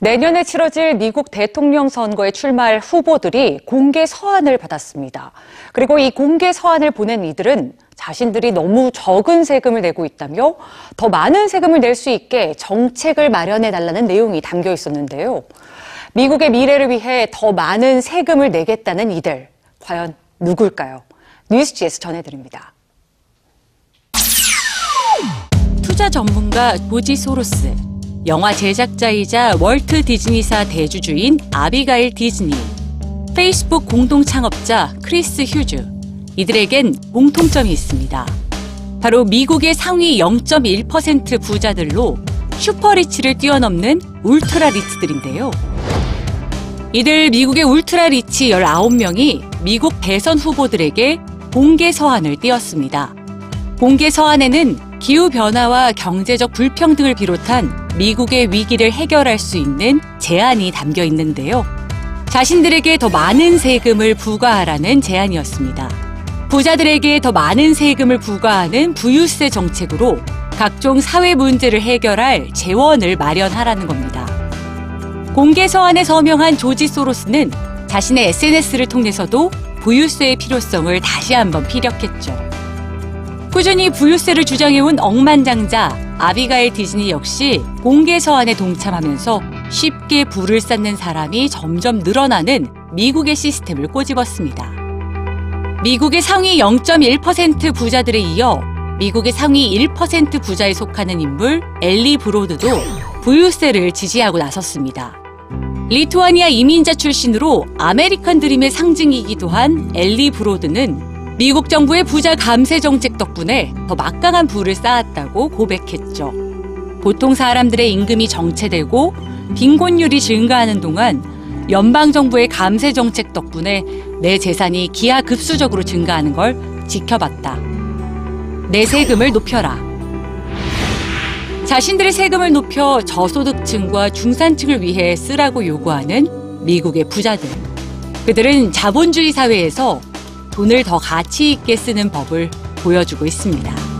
내년에 치러질 미국 대통령 선거에 출마할 후보들이 공개 서한을 받았습니다. 그리고 이 공개 서한을 보낸 이들은 자신들이 너무 적은 세금을 내고 있다며 더 많은 세금을 낼 수 있게 정책을 마련해 달라는 내용이 담겨 있었는데요. 미국의 미래를 위해 더 많은 세금을 내겠다는 이들, 과연 누굴까요? 뉴스지에서 전해드립니다. 투자 전문가 조지 소로스, 영화 제작자이자 월트 디즈니사 대주주인 아비가일 디즈니, 페이스북 공동 창업자 크리스 휴즈, 이들에겐 공통점이 있습니다. 바로 미국의 상위 0.1% 부자들로 super rich를 뛰어넘는 ultra rich들인데요. 이들 미국의 ultra rich 19명이 미국 대선 후보들에게 공개 서한을 띄었습니다. 공개 서한에는 기후 변화와 경제적 불평등을 비롯한 미국의 위기를 해결할 수 있는 제안이 담겨 있는데요. 자신들에게 더 많은 세금을 부과하라는 제안이었습니다. 부자들에게 더 많은 세금을 부과하는 부유세 정책으로 각종 사회 문제를 해결할 재원을 마련하라는 겁니다. 공개 서한에 서명한 조지 소로스는 자신의 SNS를 통해서도 부유세의 필요성을 다시 한번 피력했죠. 꾸준히 부유세를 주장해온 억만장자 아비가일 디즈니 역시 공개 서한에 동참하면서 쉽게 부를 쌓는 사람이 점점 늘어나는 미국의 시스템을 꼬집었습니다. 미국의 상위 0.1% 부자들에 이어 미국의 상위 1% 부자에 속하는 인물 엘리 브로드도 부유세를 지지하고 나섰습니다. 리투아니아 이민자 출신으로 아메리칸 드림의 상징이기도 한 엘리 브로드는 미국 정부의 부자 감세 정책 덕분에 더 막강한 부를 쌓았다고 고백했죠. 보통 사람들의 임금이 정체되고 빈곤율이 증가하는 동안 연방 정부의 감세 정책 덕분에 내 재산이 기하급수적으로 증가하는 걸 지켜봤다. 내 세금을 높여라. 자신들의 세금을 높여 저소득층과 중산층을 위해 쓰라고 요구하는 미국의 부자들. 그들은 자본주의 사회에서 돈을 더 가치 있게 쓰는 법을 보여주고 있습니다.